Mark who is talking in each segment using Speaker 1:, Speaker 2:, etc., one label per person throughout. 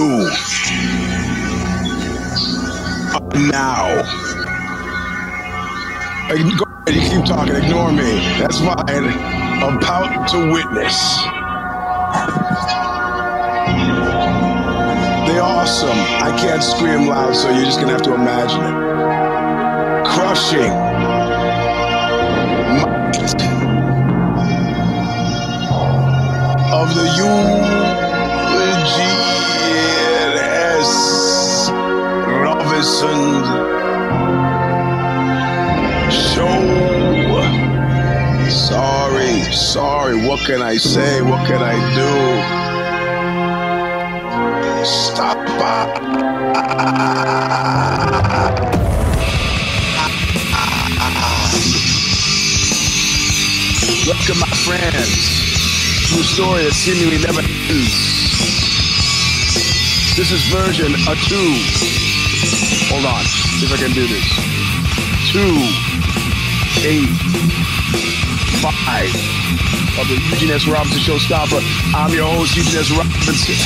Speaker 1: You now. Go ahead, you keep talking, ignore me. That's fine. About to witness. They're awesome. I can't scream loud, so you're just gonna have to imagine it. Crushing. Can I say? What can I do? Stop. Welcome, my friends, a story that seemingly never ends. This is version a two. Hold on, see if I can do this. Two, eight, five of the Eugene S. Robinson Show Showstomper. I'm your host, Eugene S. Robinson.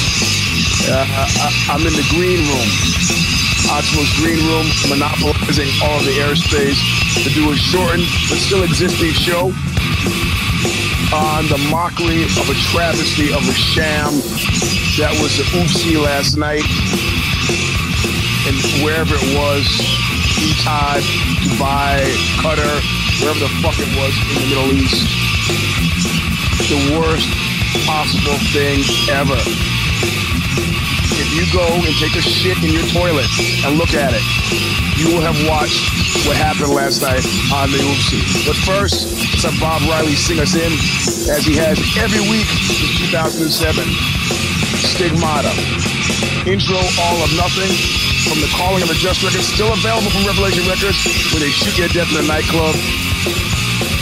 Speaker 1: Uh, I, I'm in the green room, Oxbow's green room, monopolizing all of the airspace to do a shortened but still existing show on the mockery of a travesty of a sham that was the oopsie last night. And wherever it was, Etihad, Dubai, Qatar, wherever the fuck it was in the Middle East. The worst possible thing ever. If you go and take a shit in your toilet and look at it, you will have watched what happened last night on the oopsie. But first, have Bob Riley sing us in, as he has every week since 2007. Stigmata. Intro All of Nothing from the Calling of the Just record, still available from Revelation Records, where they shoot you to death in a nightclub.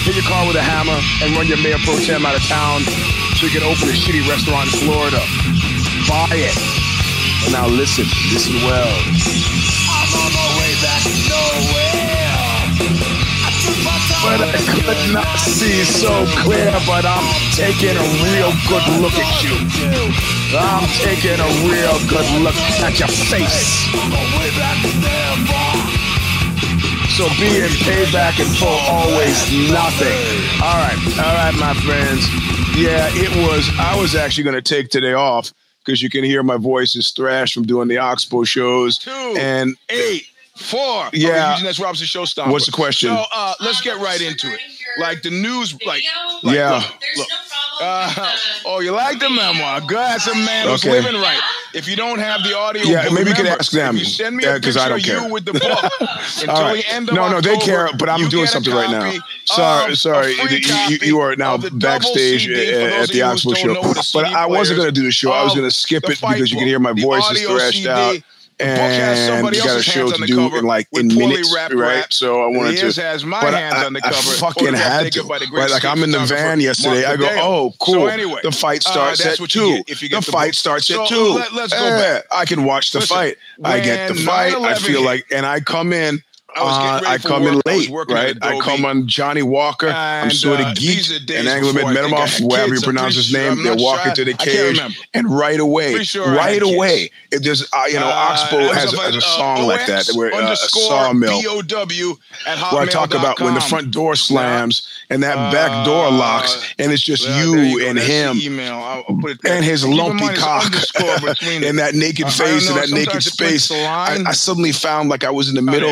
Speaker 1: Hit your car with a hammer and run your mayor pro tem out of town so you can open a shitty restaurant in Florida. Buy it. And now listen, listen well.
Speaker 2: I'm on my way back nowhere. I took my time
Speaker 1: But I could not see so clear, but I'm taking a real good look at you. I'm taking a real good look at your face.
Speaker 2: On my way back never.
Speaker 1: So being paid back in full, always nothing. All right, all right, my friends. Yeah, it was. I was actually going to take today off because you can hear my voice is thrashed from doing the Oxbow shows.
Speaker 3: Two.
Speaker 1: And
Speaker 3: eight, four.
Speaker 1: Yeah.
Speaker 3: Eugene S. Robinson Showstomper.
Speaker 1: What's the question?
Speaker 3: So uh, let's get right into it. Like the news, like, like
Speaker 1: Yeah.
Speaker 3: look, look. Uh, oh, you like the memoir? Good. That's a man who's
Speaker 1: Okay.
Speaker 3: living right. If you don't have the audio,
Speaker 1: Yeah, maybe you
Speaker 3: can
Speaker 1: ask them.
Speaker 3: You send me a
Speaker 1: 'cause
Speaker 3: picture
Speaker 1: I don't
Speaker 3: of
Speaker 1: care.
Speaker 3: you with the book until
Speaker 1: right.
Speaker 3: the end of
Speaker 1: No, no, they care, but I'm doing something right now. Sorry, sorry, you- you- are now
Speaker 3: of the double
Speaker 1: backstage at-
Speaker 3: those
Speaker 1: at
Speaker 3: of
Speaker 1: the
Speaker 3: you who
Speaker 1: Oxbow
Speaker 3: don't
Speaker 1: show. But I wasn't gonna do the show. I was gonna skip it because you can hear my voice is thrashed out.
Speaker 3: The book has somebody
Speaker 1: got a
Speaker 3: else's
Speaker 1: show
Speaker 3: hands
Speaker 1: to
Speaker 3: on the
Speaker 1: do
Speaker 3: cover
Speaker 1: in like in minutes,
Speaker 3: wrapped
Speaker 1: right?
Speaker 3: rap.
Speaker 1: So I wanted
Speaker 3: His
Speaker 1: to.
Speaker 3: has my
Speaker 1: but
Speaker 3: hands
Speaker 1: I,
Speaker 3: on the
Speaker 1: I
Speaker 3: cover.
Speaker 1: fucking had to.
Speaker 3: by the great
Speaker 1: Right, like I'm in the van yesterday. I go, oh, cool.
Speaker 3: So anyway,
Speaker 1: the fight
Speaker 3: uh,
Speaker 1: starts
Speaker 3: that's
Speaker 1: at
Speaker 3: what you
Speaker 1: two.
Speaker 3: if you get
Speaker 1: the
Speaker 3: the
Speaker 1: fight starts
Speaker 3: So
Speaker 1: at two.
Speaker 3: let- let's go
Speaker 1: Eh,
Speaker 3: back.
Speaker 1: I can watch the
Speaker 3: Listen,
Speaker 1: fight. I get the fight. I feel
Speaker 3: hit,
Speaker 1: like, and I come in.
Speaker 3: I was getting
Speaker 1: uh, I come in
Speaker 3: work. I was
Speaker 1: late,
Speaker 3: at
Speaker 1: right? I come on Johnny Walker. I'm
Speaker 3: And,
Speaker 1: sort of
Speaker 3: uh,
Speaker 1: geek.
Speaker 3: these are the days
Speaker 1: And Angela
Speaker 3: before I think I
Speaker 1: Medvedev,
Speaker 3: had
Speaker 1: whoever you pronounce his
Speaker 3: sure-
Speaker 1: name,
Speaker 3: I'm
Speaker 1: they're walking
Speaker 3: sure.
Speaker 1: to the
Speaker 3: I
Speaker 1: cage, and right away,
Speaker 3: sure I
Speaker 1: right
Speaker 3: kids.
Speaker 1: away, it just uh, you know,
Speaker 3: Uh,
Speaker 1: Oxbow has,
Speaker 3: a-
Speaker 1: has a
Speaker 3: uh,
Speaker 1: song like that, where uh, a
Speaker 3: underscore
Speaker 1: sawmill
Speaker 3: BOW at
Speaker 1: where I talk about when the front door slams and that back door
Speaker 3: Uh,
Speaker 1: locks, and it's just
Speaker 3: you
Speaker 1: and him
Speaker 3: Email. I'll, I'll put it there.
Speaker 1: and his lumpy cock and that naked
Speaker 3: I- I
Speaker 1: face and that naked
Speaker 3: sometimes it blinks
Speaker 1: space. I, suddenly found like I was in the
Speaker 3: Oh,
Speaker 1: middle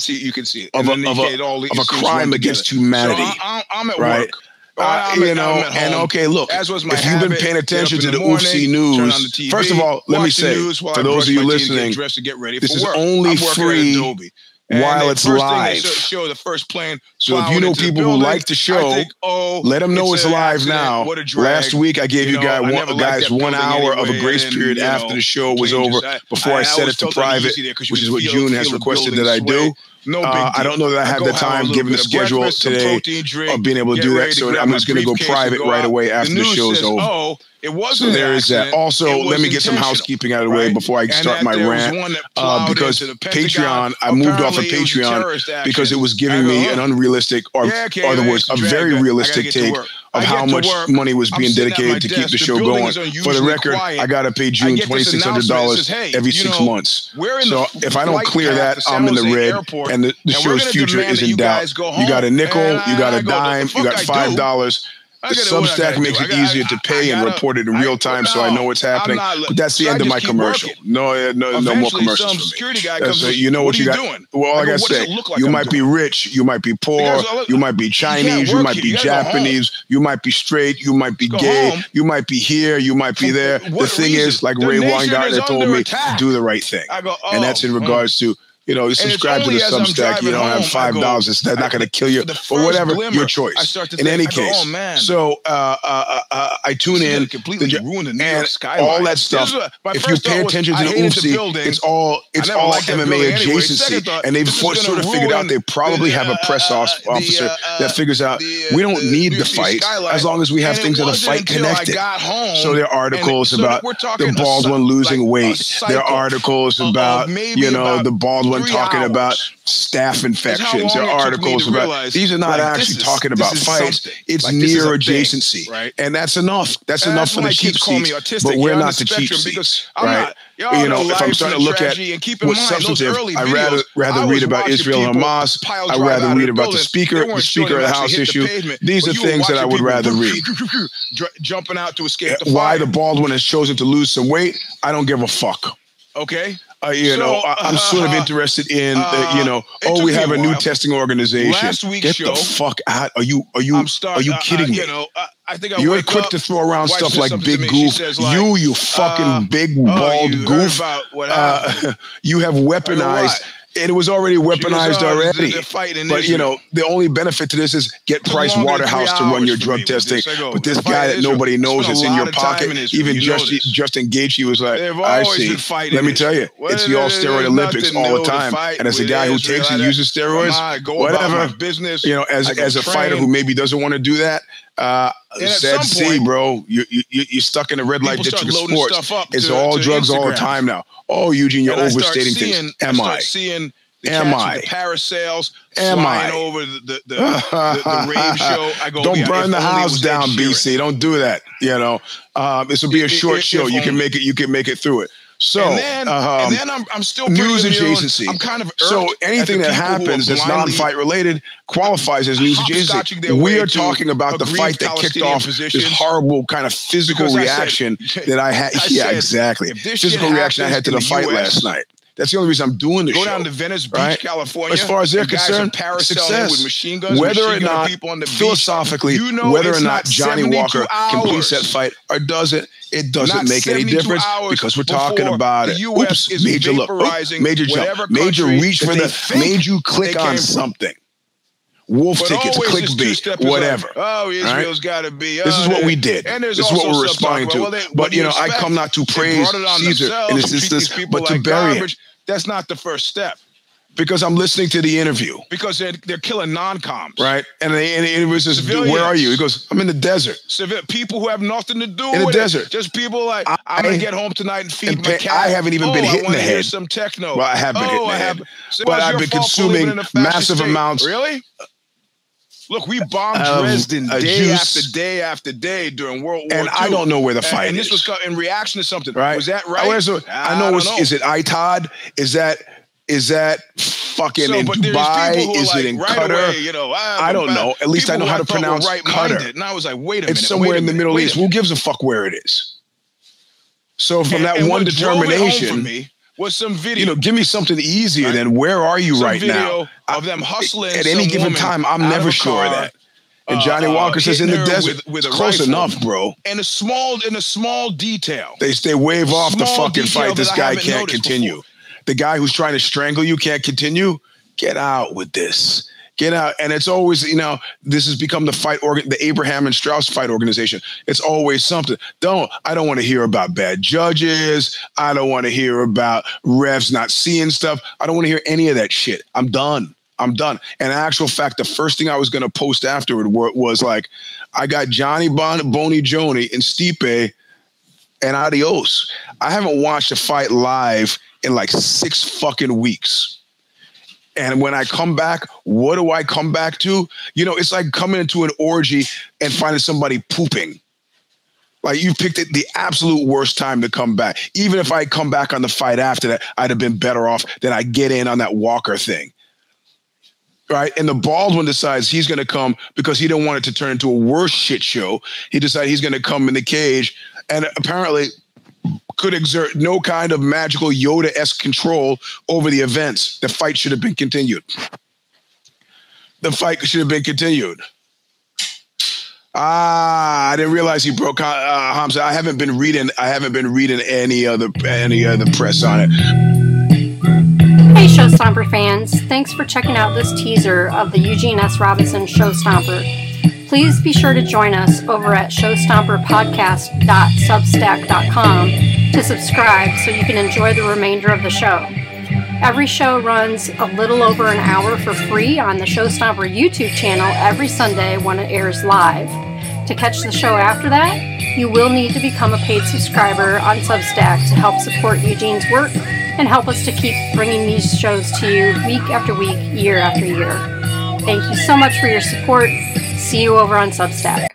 Speaker 3: it. See, you can see it.
Speaker 1: of a, of a,
Speaker 3: all
Speaker 1: of a crime against humanity.
Speaker 3: So I, am at
Speaker 1: right?
Speaker 3: work.
Speaker 1: Uh, you
Speaker 3: at-
Speaker 1: know, and okay, look,
Speaker 3: As was my
Speaker 1: if you've been paying attention to the
Speaker 3: the
Speaker 1: Oopsie
Speaker 3: turn the
Speaker 1: News,
Speaker 3: TV,
Speaker 1: first of all, let me say, for those of you
Speaker 3: get
Speaker 1: listening,
Speaker 3: to get ready
Speaker 1: this
Speaker 3: for
Speaker 1: is only
Speaker 3: I'm
Speaker 1: free. While it's
Speaker 3: first thing they
Speaker 1: live.
Speaker 3: show the first plane.
Speaker 1: So if you know people who like the show,
Speaker 3: think, oh,
Speaker 1: Let them know it's,
Speaker 3: an
Speaker 1: live now. Last week, I gave you,
Speaker 3: know,
Speaker 1: guys one, guys one hour of a grace period after
Speaker 3: know,
Speaker 1: the show was
Speaker 3: planes
Speaker 1: over
Speaker 3: I-
Speaker 1: before I,
Speaker 3: I
Speaker 1: set it to private,
Speaker 3: uneasy there 'cause you
Speaker 1: which is what June has requested that I do.
Speaker 3: No big
Speaker 1: Uh, I don't know that I have the time, given the schedule today,
Speaker 3: drink,
Speaker 1: of being able to do that. So I'm just going to go private
Speaker 3: go
Speaker 1: right away after the show's
Speaker 3: says,
Speaker 1: over.
Speaker 3: Oh, it
Speaker 1: So
Speaker 3: wasn't
Speaker 1: there
Speaker 3: an
Speaker 1: is that. Also, let me get some housekeeping out of the way
Speaker 3: right?
Speaker 1: before I start my rant. Uh, because
Speaker 3: into the Pentagon.
Speaker 1: Patreon, I moved off of
Speaker 3: Patreon because it was a
Speaker 1: Patreon
Speaker 3: terrorist
Speaker 1: because realistic or,
Speaker 3: yeah, okay,
Speaker 1: the words, a very realistic take of how much
Speaker 3: work.
Speaker 1: money was being dedicated to
Speaker 3: desk.
Speaker 1: keep the,
Speaker 3: the
Speaker 1: show going. For the record,
Speaker 3: quiet.
Speaker 1: I got to pay June twenty six hundred dollars every six
Speaker 3: know,
Speaker 1: months. So if I don't clear that, I'm in the red,
Speaker 3: airport,
Speaker 1: and the, the
Speaker 3: and
Speaker 1: show's future is in doubt. You got a nickel, you got a dime, you got five dollars. The Substack makes it
Speaker 3: gotta,
Speaker 1: easier to pay
Speaker 3: gotta,
Speaker 1: and report it in real time, no, so I know what's happening.
Speaker 3: Not,
Speaker 1: but that's the end of my commercial.
Speaker 3: Working.
Speaker 1: No, no, no more commercials.
Speaker 3: Some security guy comes.
Speaker 1: You know
Speaker 3: what,
Speaker 1: what you got?
Speaker 3: Doing?
Speaker 1: Well, like I, go,
Speaker 3: I said, like
Speaker 1: you
Speaker 3: I'm
Speaker 1: might
Speaker 3: doing?
Speaker 1: be rich, you might be poor, you, might be Chinese, you, might be Japanese, you might be straight, you might be gay, you might be here, you might be there. The thing is, like Ray Weingartner told me, do the right thing, and that's in regards to you know, you subscribe to the Substack, you don't
Speaker 3: home, have
Speaker 1: five dollars. It's not,
Speaker 3: not
Speaker 1: going to kill you, or whatever
Speaker 3: glimmer,
Speaker 1: your choice.
Speaker 3: I start to
Speaker 1: in any
Speaker 3: go,
Speaker 1: case,
Speaker 3: oh, man.
Speaker 1: So uh, uh, uh, uh I tune
Speaker 3: See,
Speaker 1: in,
Speaker 3: completely
Speaker 1: the,
Speaker 3: ruined the New York skyline.
Speaker 1: All that stuff. If you pay
Speaker 3: was,
Speaker 1: attention to the oopsie, it's all it's all MMA adjacency, and they've sort of figured out they probably have a press officer that figures out we don't need the fight as long as we have things that
Speaker 3: are
Speaker 1: fight connected. So there are articles about the Baldwin losing weight. There are articles about you know the Baldwin talking
Speaker 3: hours.
Speaker 1: about staph infections
Speaker 3: or
Speaker 1: articles about
Speaker 3: realize,
Speaker 1: these are not
Speaker 3: like,
Speaker 1: actually
Speaker 3: is,
Speaker 1: talking about fights.
Speaker 3: Something.
Speaker 1: It's
Speaker 3: like,
Speaker 1: near
Speaker 3: adjacency, thing, right?
Speaker 1: And that's enough. That's
Speaker 3: and
Speaker 1: enough
Speaker 3: that's
Speaker 1: for the cheap seats. But we're not
Speaker 3: the,
Speaker 1: the cheap seats, right?
Speaker 3: Not,
Speaker 1: you
Speaker 3: know,
Speaker 1: if I'm starting to look at what's substantive, I rather rather read about
Speaker 3: Israel-Hamas.
Speaker 1: I rather read about the speaker, the speaker of the House issue. These are things that I would rather read.
Speaker 3: Jumping out to escape. the
Speaker 1: Why the Baldwin has chosen to lose some weight? I don't give a fuck.
Speaker 3: Okay
Speaker 1: uh, you
Speaker 3: so,
Speaker 1: know, I, am sort of interested in, uh, you know, oh, we have
Speaker 3: a,
Speaker 1: a new testing organization.
Speaker 3: Last week's
Speaker 1: Get
Speaker 3: show,
Speaker 1: the fuck out! Are you are you
Speaker 3: start,
Speaker 1: are you
Speaker 3: uh, uh, kidding
Speaker 1: me?
Speaker 3: You know, I think I
Speaker 1: you're quick
Speaker 3: up,
Speaker 1: to throw around stuff like big goof.
Speaker 3: Like,
Speaker 1: you, uh, oh, you fucking big bald
Speaker 3: oh, you
Speaker 1: goof.
Speaker 3: About what
Speaker 1: uh, you have weaponized it was already weaponized
Speaker 3: was,
Speaker 1: already.
Speaker 3: Fighting,
Speaker 1: but you know, the only benefit to this is get Price Waterhouse to run your drug testing.
Speaker 3: Go,
Speaker 1: but this guy that nobody knows is in your pocket. Even
Speaker 3: you
Speaker 1: Justin Justin Gaethje was like, I see. Let me tell you, it's the all steroid Olympics all the time, and as a guy who takes and uses steroids, whatever
Speaker 3: business,
Speaker 1: you know, as as a fighter who maybe doesn't want to do that, uh, ZC,
Speaker 3: point,
Speaker 1: bro, you, you, you're stuck in the red light district of sports. it's
Speaker 3: to,
Speaker 1: all
Speaker 3: to
Speaker 1: drugs Instagram. all the time now. Oh, Eugene, you're
Speaker 3: and
Speaker 1: overstating
Speaker 3: seeing,
Speaker 1: things. Am
Speaker 3: I?
Speaker 1: I
Speaker 3: seeing the
Speaker 1: Am I?
Speaker 3: The parasails
Speaker 1: Am
Speaker 3: flying
Speaker 1: I?
Speaker 3: over the the, the, the, the rave show. I go,
Speaker 1: don't
Speaker 3: yeah,
Speaker 1: burn the house down, BC. Don't do that. You know, um, this will be a short show. You
Speaker 3: only.
Speaker 1: can make it. You can make it through it. So
Speaker 3: and then,
Speaker 1: um,
Speaker 3: and then I'm, I'm still
Speaker 1: news adjacency.
Speaker 3: I'm kind of
Speaker 1: so anything that happens that's non-fight related qualifies as news adjacency. We are talking about the fight that kicked off this horrible kind of physical
Speaker 3: reaction I said,
Speaker 1: that I had.
Speaker 3: I
Speaker 1: yeah,
Speaker 3: said,
Speaker 1: exactly. Physical reaction I had to the fight
Speaker 3: US,
Speaker 1: last night. That's the only reason I'm doing this.
Speaker 3: Go
Speaker 1: show,
Speaker 3: down to Venice Beach,
Speaker 1: right?
Speaker 3: California.
Speaker 1: As far as they're concerned,
Speaker 3: concerned,
Speaker 1: success.
Speaker 3: With machine guns,
Speaker 1: whether
Speaker 3: machine
Speaker 1: or not,
Speaker 3: people on the
Speaker 1: philosophically, beach,
Speaker 3: you know
Speaker 1: whether or not Johnny Walker completes that fight or doesn't, it doesn't
Speaker 3: not
Speaker 1: make any difference because we're talking about it. Oops, major look, major jump, major reach for the, made you click on something wolf
Speaker 3: but
Speaker 1: tickets, clickbait, whatever.
Speaker 3: Oh, Israel's right? got to be.
Speaker 1: This is
Speaker 3: oh,
Speaker 1: what we did.
Speaker 3: And
Speaker 1: this is what we're responding to.
Speaker 3: Well, they,
Speaker 1: but you, know, I come not to praise Caesar in but to
Speaker 3: like
Speaker 1: bury
Speaker 3: garbage. That's not the first step.
Speaker 1: Because I'm listening to the interview.
Speaker 3: Because they're, they're killing non-coms.
Speaker 1: Right. And, they, and it was just,
Speaker 3: Civilians.
Speaker 1: where are you? He goes, I'm in the desert.
Speaker 3: Civil, people who have nothing to do
Speaker 1: in the desert.
Speaker 3: It. Just people like,
Speaker 1: I,
Speaker 3: am going to get home tonight and feed
Speaker 1: and
Speaker 3: my cat.
Speaker 1: I haven't even
Speaker 3: oh,
Speaker 1: been hit in the head.
Speaker 3: some techno.
Speaker 1: Well, I have been
Speaker 3: oh,
Speaker 1: hit in the head. but I've been consuming massive amounts.
Speaker 3: Really? Look, we bombed
Speaker 1: um,
Speaker 3: Dresden day
Speaker 1: juice.
Speaker 3: after day after day during World War
Speaker 1: and
Speaker 3: II.
Speaker 1: I don't know where the fight
Speaker 3: and, and
Speaker 1: this
Speaker 3: was in reaction to something.
Speaker 1: Right?
Speaker 3: Was that right?
Speaker 1: I, the, I, I
Speaker 3: know,
Speaker 1: know. Is it ITOD? Is that is that fucking
Speaker 3: so,
Speaker 1: in Dubai? Is
Speaker 3: like,
Speaker 1: it in
Speaker 3: right
Speaker 1: Qatar?
Speaker 3: Away, you know, I,
Speaker 1: I don't know. At least I know how to pronounce
Speaker 3: right
Speaker 1: Qatar.
Speaker 3: And I was like, wait a minute.
Speaker 1: It's somewhere in the
Speaker 3: minute,
Speaker 1: Middle East. Who gives a fuck where it is? So from
Speaker 3: and,
Speaker 1: that
Speaker 3: and
Speaker 1: one determination,
Speaker 3: me, was some video.
Speaker 1: You know, give me something easier
Speaker 3: right?
Speaker 1: than where are you
Speaker 3: some
Speaker 1: right now?
Speaker 3: Of them hustling
Speaker 1: at any given time. I'm never sure of that. And
Speaker 3: uh,
Speaker 1: Johnny
Speaker 3: uh,
Speaker 1: Walker uh, says in the desert,
Speaker 3: with, with
Speaker 1: close
Speaker 3: rifle.
Speaker 1: enough, bro.
Speaker 3: And a small, in a small detail.
Speaker 1: They they wave off the fucking fight. This guy can't continue.
Speaker 3: Before.
Speaker 1: The guy who's trying to strangle you can't continue. Get out with this. Get out. And it's always, you know, this has become the fight organ, the Abraham and Strauss fight organization. It's always something. Don't I don't want to hear about bad judges. I don't want to hear about refs not seeing stuff. I don't want to hear any of that shit. I'm done. I'm done. And actual fact, the first thing I was going to post afterward wa- was like, I got Johnny bon- Boney Joni and Stipe and adios. I haven't watched a fight live in like six fucking weeks. And when I come back, what do I come back to? You know, it's like coming into an orgy and finding somebody pooping. Like you picked it the absolute worst time to come back. Even if I come back on the fight after that, I'd have been better off than I get in on that Walker thing. Right. And the Baldwin decides he's going to come because he didn't want it to turn into a worse shit show. He decided he's going to come in the cage and apparently could exert no kind of magical Yoda esque control over the events. The fight should have been continued. The fight should have been continued. Ah, I didn't realize he broke uh, Hamza. I haven't been reading. I haven't been reading any other any other press on it.
Speaker 4: Hey, Showstomper fans! Thanks for checking out this teaser of the Eugene S. Robinson Showstomper. Please be sure to join us over at showstomperpodcast.substack.com to subscribe so you can enjoy the remainder of the show. Every show runs a little over an hour for free on the Showstomper YouTube channel every Sunday when it airs live. To catch the show after that, you will need to become a paid subscriber on Substack to help support Eugene's work and help us to keep bringing these shows to you week after week, year after year. Thank you so much for your support. See you over on Substack.